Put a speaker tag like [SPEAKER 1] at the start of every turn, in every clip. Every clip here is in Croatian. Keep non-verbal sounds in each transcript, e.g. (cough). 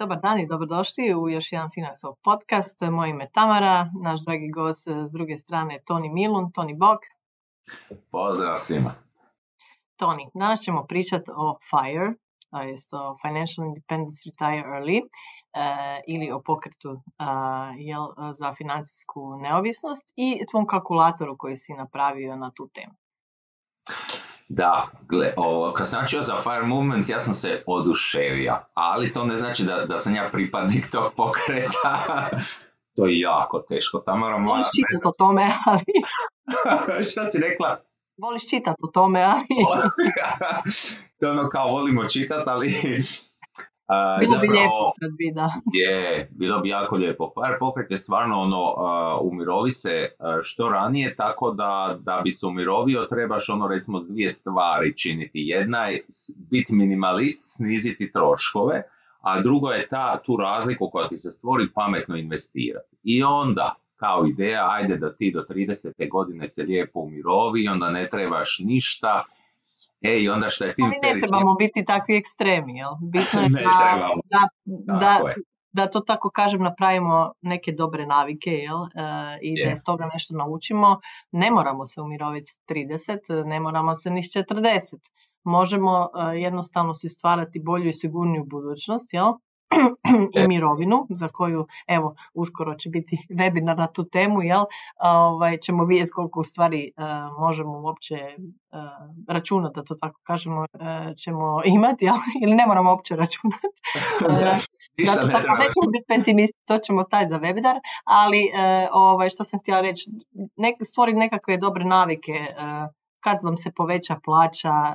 [SPEAKER 1] Dobar dan i dobrodošli u još jedan Finansov podcast. Moje ime je Tamara, naš dragi gost s druge strane Toni Milun. Toni Bog.
[SPEAKER 2] Pozdrav svima.
[SPEAKER 1] Toni, danas ćemo pričati o FIRE, to jest o Financial Independence Retire Early e, ili o pokretu e, jel, za financijsku neovisnost i tvom kalkulatoru koji si napravio na tu temu.
[SPEAKER 2] Da, gle, ovo, kad sam čuo za Fire Movement, ja sam se oduševio, ali to ne znači da, da sam ja pripadnik tog pokreta. (laughs) to je jako teško. Tamara
[SPEAKER 1] Voliš čitati o tome, ali... (laughs)
[SPEAKER 2] Šta si rekla?
[SPEAKER 1] Voliš čitati o tome, ali... (laughs) (laughs)
[SPEAKER 2] to je ono kao volimo čitati, ali (laughs)
[SPEAKER 1] bilo bi lijepo kad bi, da.
[SPEAKER 2] Je, bilo bi jako lijepo. Fire pokret je stvarno ono, uh, umirovi se što ranije, tako da, da bi se umirovio trebaš ono recimo dvije stvari činiti. Jedna je biti minimalist, sniziti troškove, a drugo je ta tu razliku koja ti se stvori pametno investirati. I onda, kao ideja, ajde da ti do 30. godine se lijepo umirovi, onda ne trebaš ništa, E, i onda što je tim
[SPEAKER 1] Ali ne trebamo biti takvi ekstremi, jel? Bitno je da, da, da, da, to tako kažem napravimo neke dobre navike, jel? E, I da iz toga nešto naučimo. Ne moramo se umiroviti 30, ne moramo se ni 40. Možemo e, jednostavno se stvarati bolju i sigurniju budućnost, jel? (clears throat) i mirovinu, za koju evo uskoro će biti webinar na tu temu, jel? Ovaj, ćemo vidjeti koliko u stvari uh, možemo uopće uh, računati, da to tako kažemo, uh, ćemo imati, jel? (laughs) ili ne moramo uopće računati. (laughs) Zato tako nećemo biti pesimisti, to ćemo staviti za webinar, ali ovaj, što sam htjela reći, nek, stvoriti nekakve dobre navike, kad vam se poveća plaća,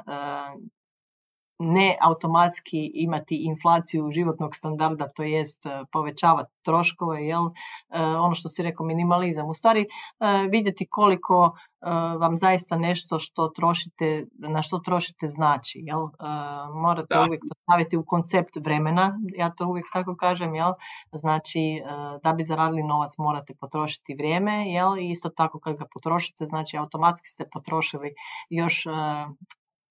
[SPEAKER 1] ne automatski imati inflaciju životnog standarda, to jest e, povećavati troškove, jel? E, ono što si rekao minimalizam. U stvari e, vidjeti koliko vam zaista nešto što trošite, na što trošite znači. Jel? Morate uvijek to staviti u koncept vremena, ja to uvijek tako kažem, jel? znači da bi zaradili novac morate potrošiti vrijeme, jel? i isto tako kad ga potrošite, znači automatski ste potrošili još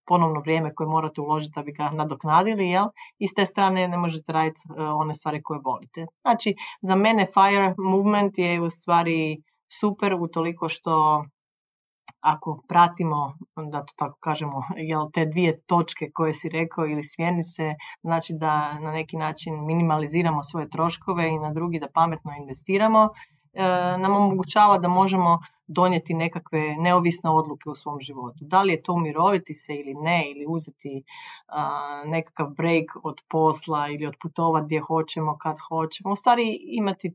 [SPEAKER 1] ponovno vrijeme koje morate uložiti da bi ga nadoknadili, jel? I s te strane ne možete raditi e, one stvari koje volite. Znači, za mene FIRE movement je u stvari super utoliko što ako pratimo, da to tako kažemo, jel, te dvije točke koje si rekao ili smjernice, znači da na neki način minimaliziramo svoje troškove i na drugi da pametno investiramo E, nam omogućava da možemo donijeti nekakve neovisne odluke u svom životu. Da li je to umiroviti se ili ne, ili uzeti nekakav break od posla ili otputovati gdje hoćemo, kad hoćemo. U stvari imati,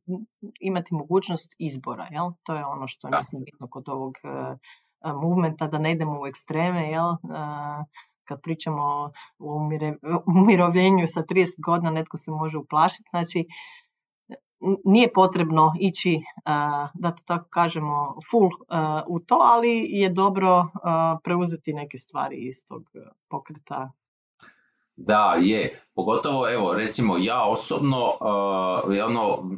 [SPEAKER 1] imati mogućnost izbora. Jel? To je ono što mislim bitno kod ovog uh, movementa, da ne idemo u ekstreme. Jel? kad pričamo o umirovljenju sa 30 godina, netko se može uplašiti. Znači, nije potrebno ići, da to tako kažemo, full u to, ali je dobro preuzeti neke stvari iz tog pokreta.
[SPEAKER 2] Da, je. Pogotovo, evo, recimo ja osobno, ono,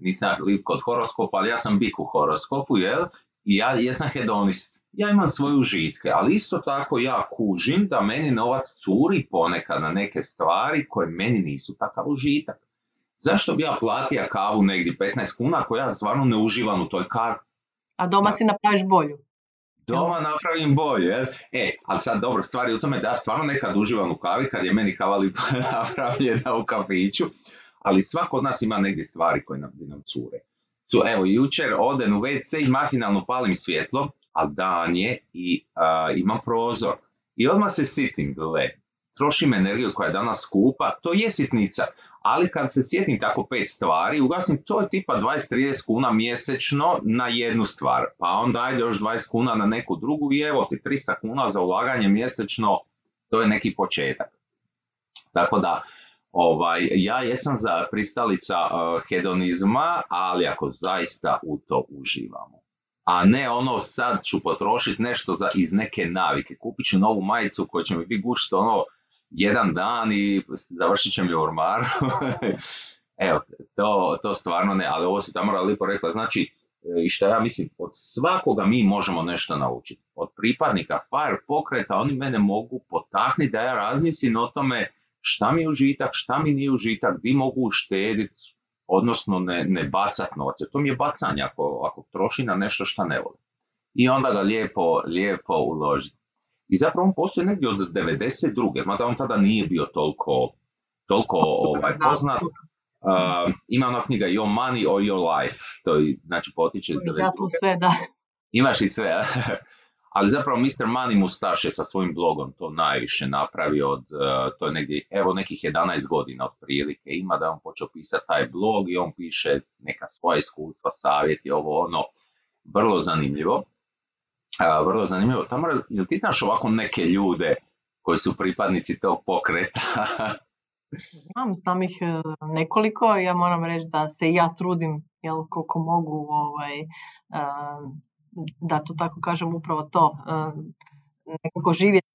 [SPEAKER 2] nisam kod horoskopa, ali ja sam bik u horoskopu, jel? I ja jesam hedonist. Ja imam svoje užitke, ali isto tako ja kužim da meni novac curi ponekad na neke stvari koje meni nisu takav užitak. Zašto bi ja platio kavu negdje 15 kuna ako ja stvarno ne uživam u toj kavi?
[SPEAKER 1] A doma si napraviš bolju.
[SPEAKER 2] Doma napravim bolju, jel? E, ali sad dobro, stvari u tome da ja stvarno nekad uživam u kavi kad je meni kava lipa (laughs) napravljena u kafiću, ali svako od nas ima negdje stvari koje nam, nam cure. Su, evo, jučer odem u WC i mahinalno palim svjetlo, a dan je i imam prozor. I odmah se sitim, gle, trošim energiju koja je danas skupa, to je sitnica, ali kad se sjetim tako pet stvari, ugasim to je tipa 20-30 kuna mjesečno na jednu stvar, pa onda ajde još 20 kuna na neku drugu i evo ti 300 kuna za ulaganje mjesečno, to je neki početak. Tako da, ovaj, ja jesam za pristalica uh, hedonizma, ali ako zaista u to uživamo. A ne ono sad ću potrošiti nešto za, iz neke navike. Kupit ću novu majicu koja će mi biti gušta ono jedan dan i završit će mi u ormaru. (laughs) Evo, to, to stvarno ne, ali ovo si tamo lipo rekla, znači, i što ja mislim, od svakoga mi možemo nešto naučiti. Od pripadnika FIRE pokreta, oni mene mogu potaknuti da ja razmislim o tome šta mi je užitak, šta mi nije užitak, di mogu uštediti, odnosno ne, ne bacat novce. To mi je bacanje ako, ako troši na nešto šta ne volim. I onda ga lijepo, lijepo uložiti. I zapravo on postoji negdje od 92. mada on tada nije bio toliko, toliko ovaj, poznat. Uh, ima ona knjiga Your Money or Your Life, to je, znači potiče iz
[SPEAKER 1] Ja tu sve, da.
[SPEAKER 2] Imaš i sve, (laughs) ali zapravo Mr. Money Mustache sa svojim blogom to najviše napravio od, uh, to je negdje, evo nekih 11 godina otprilike, ima da on počeo pisati taj blog i on piše neka svoja iskustva, savjeti, ovo ono, vrlo zanimljivo. Uh, vrlo zanimljivo. Tamo, jel ti znaš ovako neke ljude koji su pripadnici tog pokreta? (laughs)
[SPEAKER 1] Znam, znam ih e, nekoliko. Ja moram reći da se ja trudim jel, koliko mogu ovaj, e, da to tako kažem upravo to e, nekako živjeti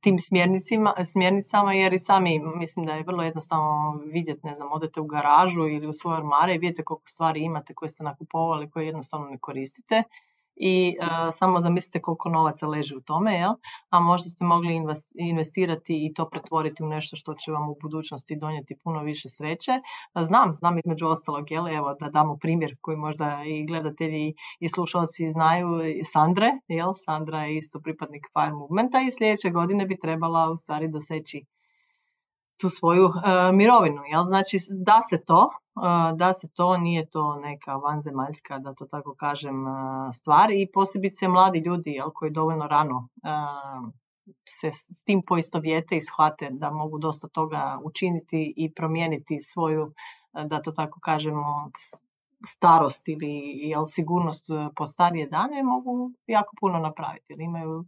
[SPEAKER 1] tim smjernicima, smjernicama jer i sami mislim da je vrlo jednostavno vidjeti, ne znam, odete u garažu ili u svoje armare i vidite koliko stvari imate koje ste nakupovali koje jednostavno ne koristite i uh, samo zamislite koliko novaca leži u tome, jel? a možda ste mogli investirati i to pretvoriti u nešto što će vam u budućnosti donijeti puno više sreće. Znam, znam između ostalog, jel? evo da damo primjer koji možda i gledatelji i slušalci znaju, Sandre, jel? Sandra je isto pripadnik Fire Movementa i sljedeće godine bi trebala u stvari doseći tu svoju uh, mirovinu. Jel? Znači da se to, uh, da se to, nije to neka vanzemaljska, da to tako kažem, uh, stvar i posebice mladi ljudi jel, koji dovoljno rano se s tim poistovjete i shvate da mogu dosta toga učiniti i promijeniti svoju, da to tako kažemo, starost ili jel, sigurnost po starije dane mogu jako puno napraviti jer imaju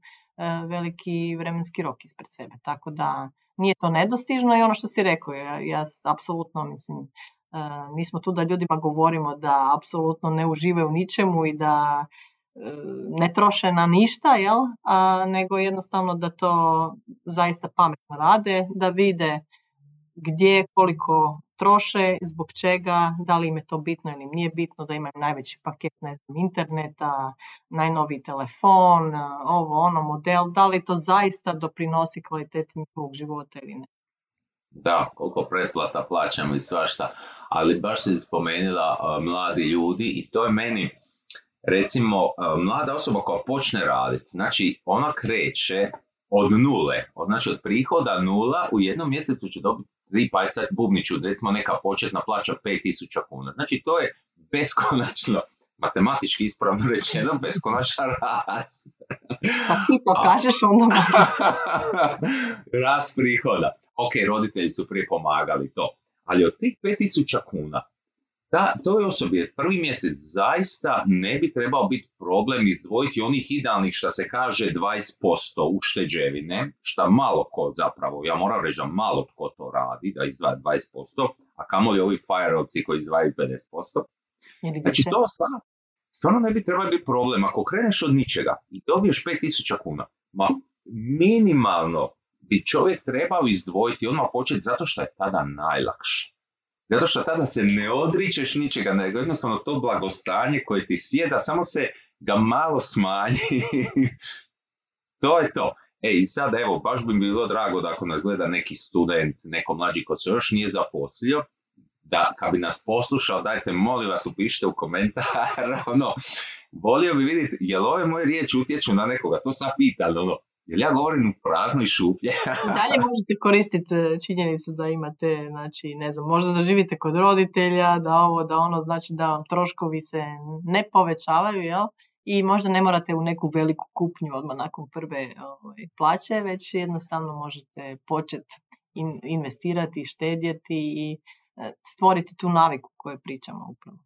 [SPEAKER 1] veliki vremenski rok ispred sebe. Tako da nije to nedostižno i ono što si rekao, ja, ja apsolutno mislim, uh, nismo tu da ljudima govorimo da apsolutno ne uživaju u ničemu i da e, ne troše na ništa, jel? A, nego jednostavno da to zaista pametno rade, da vide gdje, koliko troše, zbog čega, da li im je to bitno ili im nije bitno, da imaju najveći paket ne znam, interneta, najnoviji telefon, ovo ono model, da li to zaista doprinosi kvaliteti njihovog života ili ne.
[SPEAKER 2] Da, koliko pretplata plaćamo i svašta, ali baš si spomenula mladi ljudi i to je meni, recimo, mlada osoba koja počne raditi, znači ona kreće od nule, znači od prihoda nula, u jednom mjesecu će dobiti tri pa sad bubniću, recimo neka početna plaća 5000 kuna. Znači to je beskonačno, matematički ispravno rečeno, beskonačan (laughs) rast.
[SPEAKER 1] Kad ti to kažeš, onda... (laughs)
[SPEAKER 2] rast prihoda. Ok, roditelji su prije pomagali to. Ali od tih 5000 kuna da, toj osobi prvi mjesec zaista ne bi trebao biti problem izdvojiti onih idealnih što se kaže 20% ušteđevine, što malo ko zapravo, ja moram reći da malo tko to radi, da izdvaja 20%, a kamoli ovi fireovci koji izdvajaju 50%. Znači to stvarno, stvarno ne bi trebao biti problem. Ako kreneš od ničega i dobiješ 5000 kuna, ma minimalno bi čovjek trebao izdvojiti odmah početi zato što je tada najlakše. Zato što tada se ne odričeš ničega, nego jednostavno to blagostanje koje ti sjeda, samo se ga malo smanji. (laughs) to je to. E i sad evo, baš bi mi bilo drago da ako nas gleda neki student, neko mlađi ko se još nije zaposlio, da kad bi nas poslušao, dajte molim vas upišite u komentar, (laughs) ono, volio bi vidjeti, jel ove moje riječi utječu na nekoga, to sad pitan, ono, jer ja govorim u prazno i šuplje. (laughs) (laughs)
[SPEAKER 1] Dalje možete koristiti e, činjenicu da imate, znači, ne znam, možda da živite kod roditelja, da ovo, da ono, znači da vam troškovi se ne povećavaju, jel? I možda ne morate u neku veliku kupnju odmah nakon prve ovaj, plaće, već jednostavno možete početi investirati, štedjeti i e, stvoriti tu naviku koju pričamo upravo.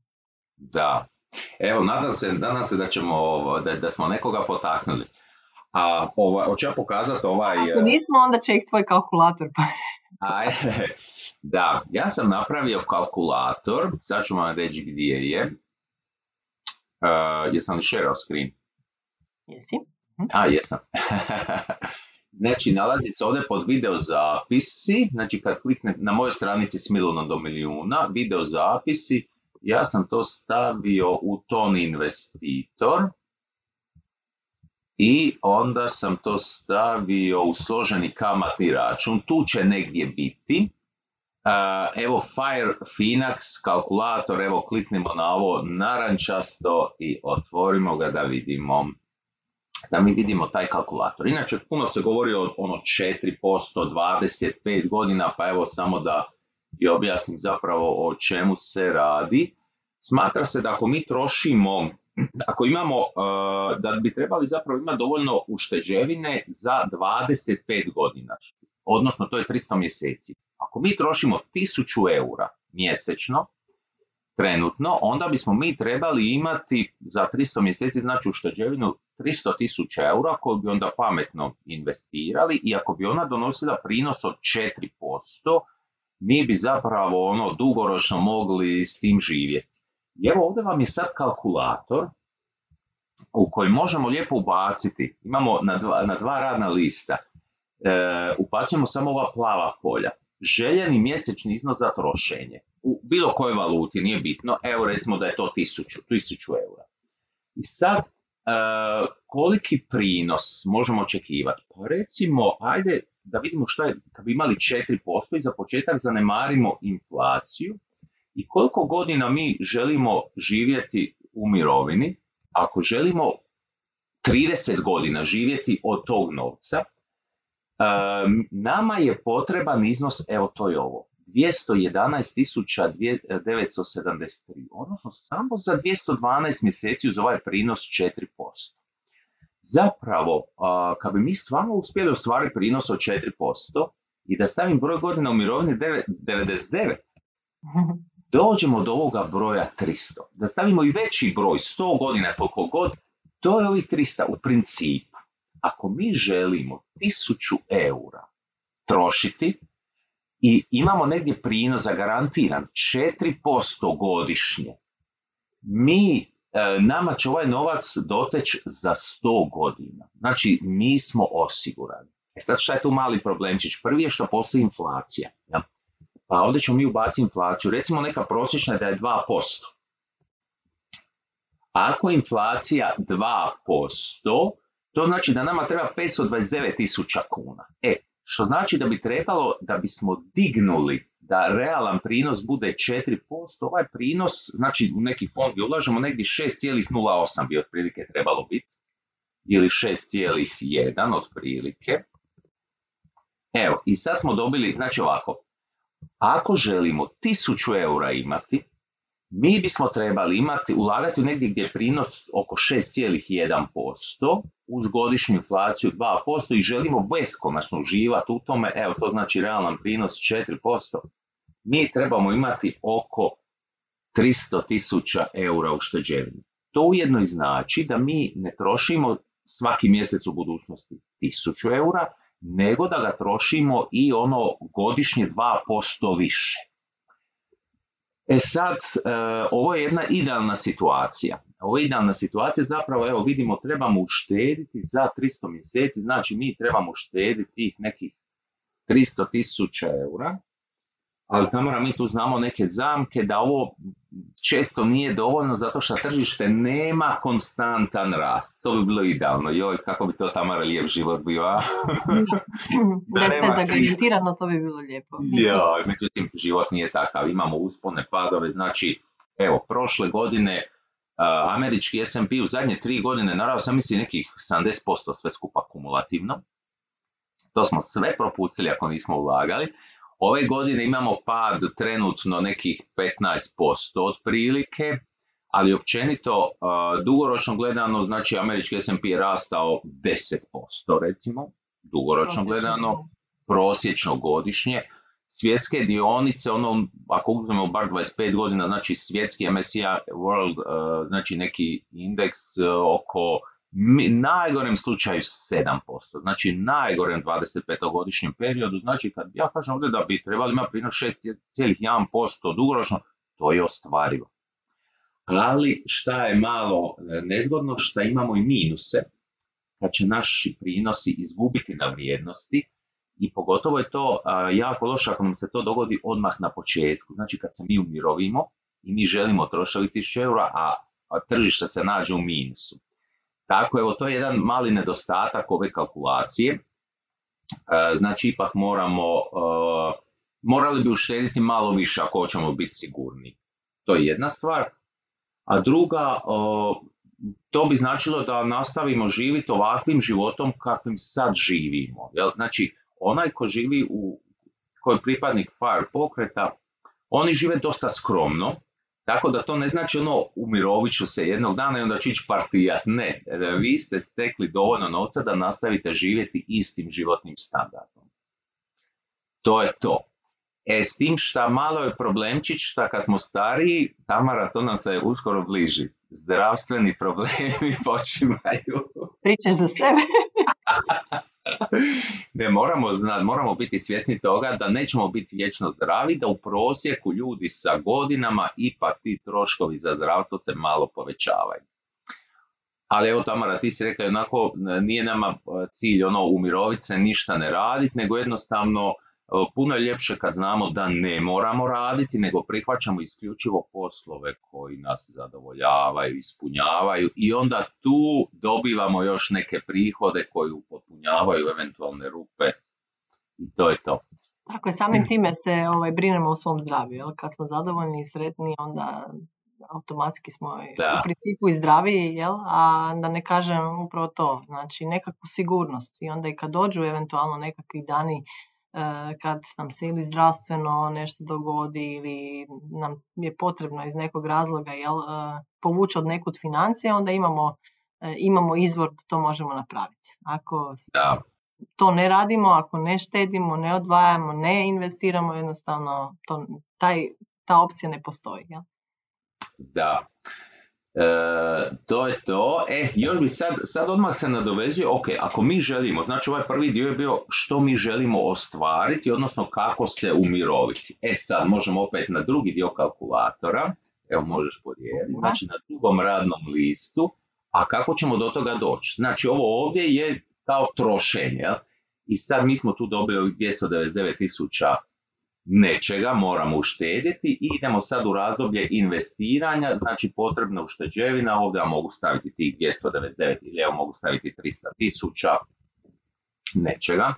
[SPEAKER 2] Da. Evo, nadam se, nadam se da, ćemo, da, da smo nekoga potaknuli. A ovaj, hoću ja pokazati ovaj...
[SPEAKER 1] Ako e, nismo, onda će ih tvoj kalkulator. Pa...
[SPEAKER 2] Aj, (laughs) da, ja sam napravio kalkulator, sad ću vam reći gdje je. Uh, jesam li share screen?
[SPEAKER 1] Jesi.
[SPEAKER 2] A, jesam. (laughs) Znači, nalazi se ovdje pod video zapisi, znači kad klikne na mojoj stranici s do milijuna, video zapisi, ja sam to stavio u ton investitor i onda sam to stavio u složeni kamatni račun. Tu će negdje biti. Evo Fire Finax kalkulator, evo kliknemo na ovo narančasto i otvorimo ga da vidimo da mi vidimo taj kalkulator. Inače, puno se govori o ono 4%, 25 godina, pa evo samo da i objasnim zapravo o čemu se radi. Smatra se da ako mi trošimo, ako imamo, uh, da bi trebali zapravo imati dovoljno ušteđevine za 25 godina, odnosno to je 300 mjeseci. Ako mi trošimo 1000 eura mjesečno, trenutno, onda bismo mi trebali imati za 300 mjeseci, znači ušteđevinu 300 tisuća eura koju bi onda pametno investirali i ako bi ona donosila prinos od 4%, mi bi zapravo ono dugoročno mogli s tim živjeti. I evo ovdje vam je sad kalkulator u koji možemo lijepo ubaciti, imamo na dva, na dva radna lista, e, ubacujemo samo ova plava polja, željeni mjesečni iznos za trošenje. U bilo kojoj valuti, nije bitno, evo recimo da je to 1000, 1000 eura. I sad, e, koliki prinos možemo očekivati? Pa recimo, ajde da vidimo što je, kad bi imali 4% i za početak zanemarimo inflaciju i koliko godina mi želimo živjeti u mirovini, ako želimo 30 godina živjeti od tog novca, e, nama je potreban iznos, evo to je ovo, 211.973, odnosno samo za 212 mjeseci uz ovaj prinos 4%. Zapravo, kad bi mi stvarno uspjeli ostvariti prinos od 4% i da stavim broj godina u mirovini 99, (laughs) dođemo do ovoga broja 300. Da stavimo i veći broj, 100 godina, koliko god, to je ovih 300 u principu. Ako mi želimo 1000 eura trošiti, i imamo negdje prinos zagarantiran 4% godišnje, mi, e, nama će ovaj novac doteć za 100 godina. Znači, mi smo osigurani. E sad šta je tu mali problemčić? Prvi je što postoji inflacija. Ja? Pa ovdje ćemo mi ubaciti inflaciju. Recimo neka prosječna da je 2%. Ako je inflacija 2%, to znači da nama treba 529 tisuća kuna. E, što znači da bi trebalo, da bismo dignuli da realan prinos bude 4%, ovaj prinos, znači u neki fond gdje ulažemo negdje 6,08 bi otprilike trebalo biti, ili 6,1 otprilike. Evo, i sad smo dobili, znači ovako, ako želimo 1000 eura imati, mi bismo trebali imati, ulagati u negdje gdje je prinos oko 6,1% uz godišnju inflaciju 2% i želimo beskonačno uživati u tome, evo to znači realan prinos 4%, mi trebamo imati oko 300 tisuća eura ušteđevine. To ujedno i znači da mi ne trošimo svaki mjesec u budućnosti 1000 eura, nego da ga trošimo i ono godišnje 2% više. E sad, e, ovo je jedna idealna situacija. Ovo je idealna situacija, zapravo evo vidimo trebamo uštediti za 300 mjeseci, znači mi trebamo uštediti tih nekih 300 tisuća eura ali kamera mi tu znamo neke zamke da ovo često nije dovoljno zato što tržište nema konstantan rast. To bi bilo idealno. Joj, kako bi to Tamara lijep život bio, a?
[SPEAKER 1] da, je sve zagarantirano, to bi bilo lijepo.
[SPEAKER 2] Joj, međutim, život nije takav. Imamo uspone, padove, znači, evo, prošle godine američki S&P u zadnje tri godine narao sam mislim nekih 70% sve skupa kumulativno. To smo sve propustili ako nismo ulagali. Ove godine imamo pad trenutno nekih 15% otprilike, ali općenito dugoročno gledano, znači američki S&P je rastao 10% recimo, dugoročno gledano, prosječno godišnje. Svjetske dionice, ono, ako uzmemo bar 25 godina, znači svjetski MSCI World, znači neki indeks oko najgorem slučaju 7%, znači najgorem 25-godišnjem periodu, znači kad ja kažem ovdje da bi trebali imati prinos 6,1% dugoročno, to je ostvarivo. Ali šta je malo nezgodno, što imamo i minuse. kad će naši prinosi izgubiti na vrijednosti i pogotovo je to jako loše ako nam se to dogodi odmah na početku. Znači kad se mi umirovimo i mi želimo trošiti 1000 eura, a tržište se nađe u minusu. Tako evo, to je jedan mali nedostatak ove kalkulacije. Znači ipak moramo, morali bi uštediti malo više ako hoćemo biti sigurni. To je jedna stvar. A druga, to bi značilo da nastavimo živjeti ovakvim životom kakvim sad živimo. Znači, onaj ko živi u, ko je pripadnik FIRE pokreta, oni žive dosta skromno, tako da to ne znači ono umirovit ću se jednog dana i onda ću ići partijat. Ne, vi ste stekli dovoljno novca da nastavite živjeti istim životnim standardom. To je to. E, s tim šta malo je problemčić, šta kad smo stariji, Tamara, to nam se uskoro bliži. Zdravstveni problemi (laughs) počimaju.
[SPEAKER 1] Pričaš za sebe? (laughs)
[SPEAKER 2] ne, moramo, moramo biti svjesni toga da nećemo biti vječno zdravi, da u prosjeku ljudi sa godinama ipak ti troškovi za zdravstvo se malo povećavaju. Ali evo Tamara, ti si rekla, onako nije nama cilj ono umiroviti se, ništa ne raditi, nego jednostavno Puno je ljepše kad znamo da ne moramo raditi, nego prihvaćamo isključivo poslove koji nas zadovoljavaju, ispunjavaju i onda tu dobivamo još neke prihode koji upotpunjavaju eventualne rupe i to je to.
[SPEAKER 1] Tako je, samim time se ovaj, brinemo o svom zdravlju. Jel? Kad smo zadovoljni i sretni, onda automatski smo u principu i zdraviji, jel? a da ne kažem upravo to, znači nekakvu sigurnost i onda i kad dođu eventualno nekakvi dani kad nam se ili zdravstveno nešto dogodi ili nam je potrebno iz nekog razloga jel, e, povući od nekud financije, onda imamo, e, imamo izvor da to možemo napraviti. Ako to ne radimo, ako ne štedimo, ne odvajamo, ne investiramo, jednostavno to, taj, ta opcija ne postoji. Jel?
[SPEAKER 2] Da, E, to je to. E, još bi sad, sad odmah se nadovezio, ok, ako mi želimo, znači ovaj prvi dio je bio što mi želimo ostvariti, odnosno kako se umiroviti. E sad, možemo opet na drugi dio kalkulatora, evo možeš podijeliti, znači na drugom radnom listu, a kako ćemo do toga doći? Znači ovo ovdje je kao trošenje, i sad mi smo tu dobili ovih 299 tisuća nečega moramo uštedjeti i idemo sad u razdoblje investiranja, znači potrebna ušteđevina, ovdje ja mogu staviti tih 299 ili evo mogu staviti 300 tisuća nečega.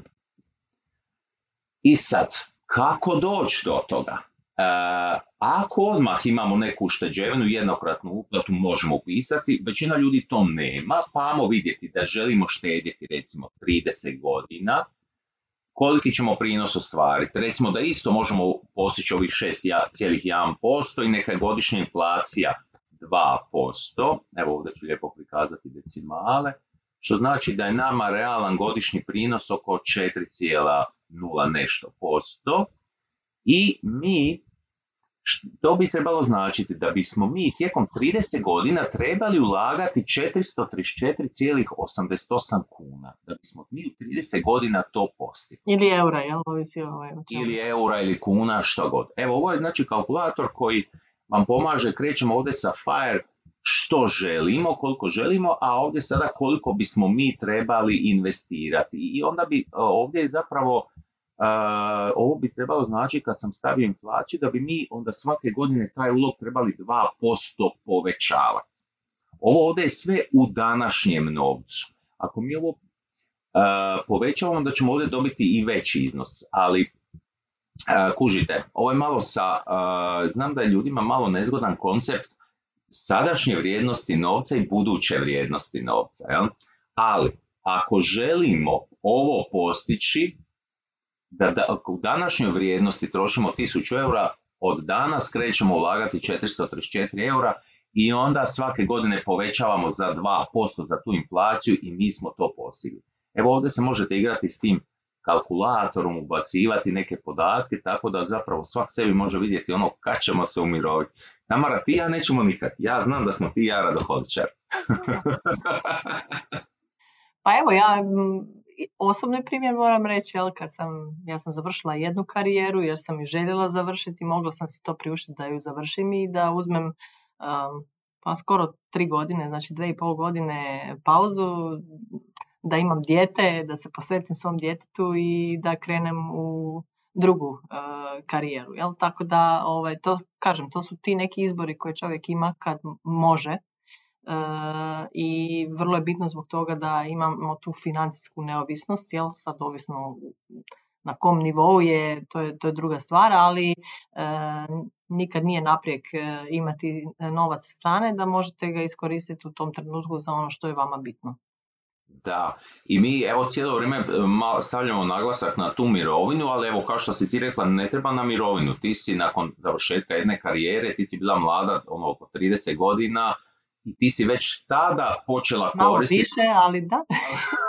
[SPEAKER 2] I sad, kako doći do toga? E, ako odmah imamo neku ušteđevinu, jednokratnu uplatu možemo upisati, većina ljudi to nema, pa vidjeti da želimo štedjeti recimo 30 godina, koliki ćemo prinos ostvariti. Recimo da isto možemo postići ovih 6,1% i neka je godišnja inflacija 2%. Evo ovdje ću lijepo prikazati decimale. Što znači da je nama realan godišnji prinos oko 4,0 nešto posto. I mi to bi trebalo značiti da bismo mi tijekom 30 godina trebali ulagati 434,88 kuna. Da bismo mi u 30 godina to postigli.
[SPEAKER 1] Ili eura, jel? Ovisi ovaj,
[SPEAKER 2] ili eura ili kuna, što god. Evo, ovo je znači kalkulator koji vam pomaže, krećemo ovdje sa FIRE što želimo, koliko želimo, a ovdje sada koliko bismo mi trebali investirati. I onda bi ovdje je zapravo ovo bi trebalo znači kad sam stavio inflaciju da bi mi onda svake godine taj ulog trebali 2% povećavati. Ovo ovdje je sve u današnjem novcu. Ako mi ovo povećavamo, onda ćemo ovdje dobiti i veći iznos, ali kužite, ovo je malo sa, znam da je ljudima malo nezgodan koncept sadašnje vrijednosti novca i buduće vrijednosti novca, jel? ali ako želimo ovo postići, da, da u današnjoj vrijednosti trošimo 1000 eura, od danas krećemo ulagati 434 eura i onda svake godine povećavamo za 2% za tu inflaciju i mi smo to postigli. Evo ovdje se možete igrati s tim kalkulatorom, ubacivati neke podatke, tako da zapravo svak sebi može vidjeti ono kad ćemo se umiroviti. Tamara, ti ja nećemo nikad. Ja znam da smo ti ja radoholičar. (laughs) (laughs)
[SPEAKER 1] pa evo, ja osobni primjer moram reći, jel, kad sam, ja sam završila jednu karijeru jer sam ju željela završiti, mogla sam si to priuštiti da ju završim i da uzmem um, pa skoro tri godine, znači dve i pol godine pauzu, da imam dijete, da se posvetim svom djetetu i da krenem u drugu karijeru. Jel? Tako da, ovaj, to kažem, to su ti neki izbori koje čovjek ima kad može i vrlo je bitno zbog toga da imamo tu financijsku neovisnost, jel? sad ovisno na kom nivou je, to je, to je druga stvar, ali e, nikad nije naprijek e, imati novac sa strane da možete ga iskoristiti u tom trenutku za ono što je vama bitno.
[SPEAKER 2] Da, i mi evo cijelo vrijeme e, stavljamo naglasak na tu mirovinu, ali evo kao što si ti rekla, ne treba na mirovinu. Ti si nakon završetka jedne karijere, ti si bila mlada, ono oko 30 godina, i ti si već tada počela
[SPEAKER 1] koristiti... Malo više, ali da.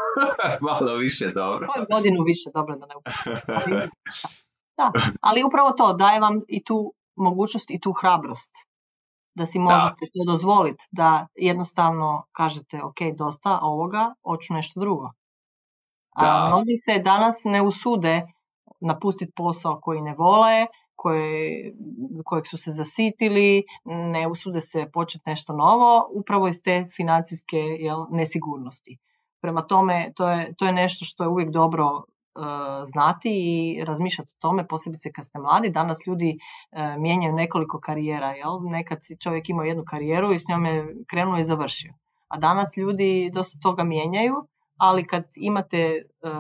[SPEAKER 1] (laughs)
[SPEAKER 2] Malo više, dobro.
[SPEAKER 1] Koju godinu više, dobro da ne (laughs) Da, ali upravo to daje vam i tu mogućnost i tu hrabrost da si možete to dozvoliti, da jednostavno kažete ok, dosta ovoga, hoću nešto drugo. A mnogi se danas ne usude napustiti posao koji ne vole, koje, kojeg su se zasitili, ne usude se početi nešto novo, upravo iz te financijske jel, nesigurnosti. Prema tome, to je, to je nešto što je uvijek dobro e, znati i razmišljati o tome, posebice kad ste mladi. Danas ljudi e, mijenjaju nekoliko karijera. Jel? Nekad čovjek imao jednu karijeru i s njome krenuo i završio. A danas ljudi dosta toga mijenjaju ali kad imate uh,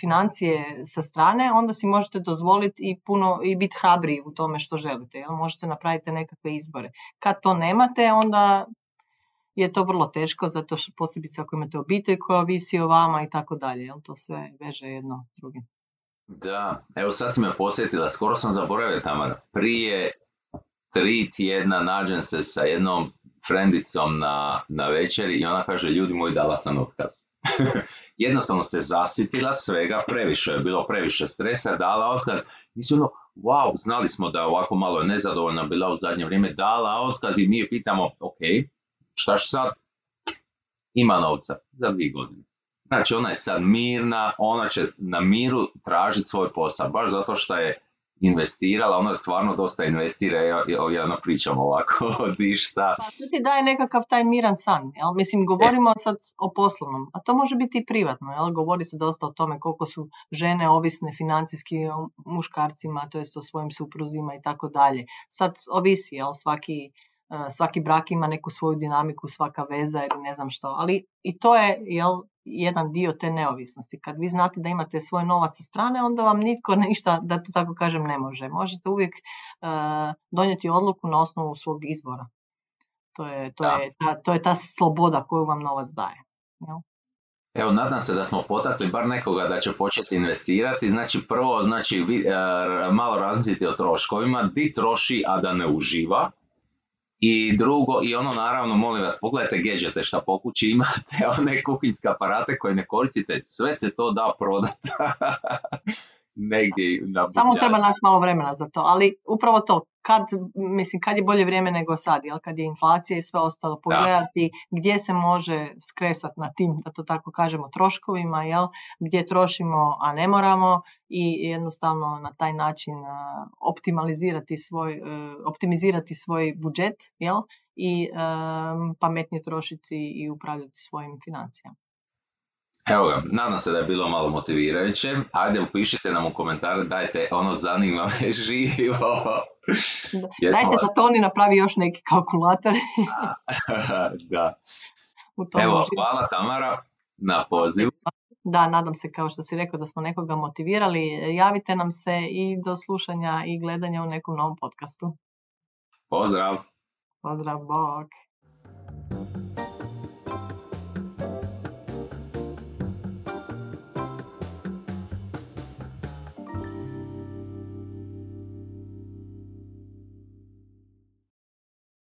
[SPEAKER 1] financije sa strane, onda si možete dozvoliti i puno i biti hrabriji u tome što želite. Jel? Možete napraviti nekakve izbore. Kad to nemate, onda je to vrlo teško, zato što posebice ako imate obitelj koja visi o vama i tako dalje. Jel? To sve veže jedno drugim.
[SPEAKER 2] Da, evo sad si me posjetila, skoro sam zaboravio Tamara. Prije tri tjedna nađem se sa jednom frendicom na, na večeri i ona kaže, ljudi moji, dala sam otkaz. (laughs) Jednostavno se zasitila svega, previše je bilo previše stresa, dala otkaz. Mislim, ono, wow, znali smo da je ovako malo nezadovoljna bila u zadnje vrijeme, dala otkaz i mi je pitamo, ok, šta što sad? Ima novca za dvije godine. Znači, ona je sad mirna, ona će na miru tražiti svoj posao, baš zato što je investirala, ona stvarno dosta investira, ja, ja ono pričam ovako (laughs) dišta.
[SPEAKER 1] Pa to ti daje nekakav taj miran san, jel? Mislim, govorimo e. sad o poslovnom, a to može biti i privatno, jel? Govori se dosta o tome koliko su žene ovisne financijski o muškarcima, to jest o svojim supruzima i tako dalje. Sad ovisi, jel? Svaki, svaki brak ima neku svoju dinamiku, svaka veza ili ne znam što, ali i to je, jel, jedan dio te neovisnosti. Kad vi znate da imate svoj novac sa strane, onda vam nitko ništa, da to tako kažem, ne može. Možete uvijek uh, donijeti odluku na osnovu svog izbora. To je, to, je ta, to je ta sloboda koju vam novac daje.
[SPEAKER 2] Evo, nadam se da smo potakli bar nekoga da će početi investirati. Znači, prvo, znači, vi, uh, malo razmisliti o troškovima, di troši, a da ne uživa i drugo, i ono naravno, molim vas, pogledajte gadgete šta po kući imate, (laughs) one kuhinske aparate koje ne koristite, sve se to da prodati. (laughs) negdje na
[SPEAKER 1] Samo treba naći malo vremena za to, ali upravo to, kad, mislim, kad je bolje vrijeme nego sad, jel? kad je inflacija i sve ostalo, pogledati gdje se može skresati na tim, da to tako kažemo, troškovima, jel? gdje trošimo, a ne moramo i jednostavno na taj način optimalizirati svoj, e, optimizirati svoj budžet jel? i pametnije trošiti i upravljati svojim financijama.
[SPEAKER 2] Evo ga, nadam se da je bilo malo motivirajuće. Ajde, upišite nam u komentare, dajte, ono zanima me (laughs) živo.
[SPEAKER 1] Dajte da Toni napravi još neki kalkulator. (laughs)
[SPEAKER 2] da. Evo, hvala Tamara na pozivu.
[SPEAKER 1] Da, nadam se kao što si rekao da smo nekoga motivirali. Javite nam se i do slušanja i gledanja u nekom novom podcastu.
[SPEAKER 2] Pozdrav!
[SPEAKER 1] Pozdrav, bok!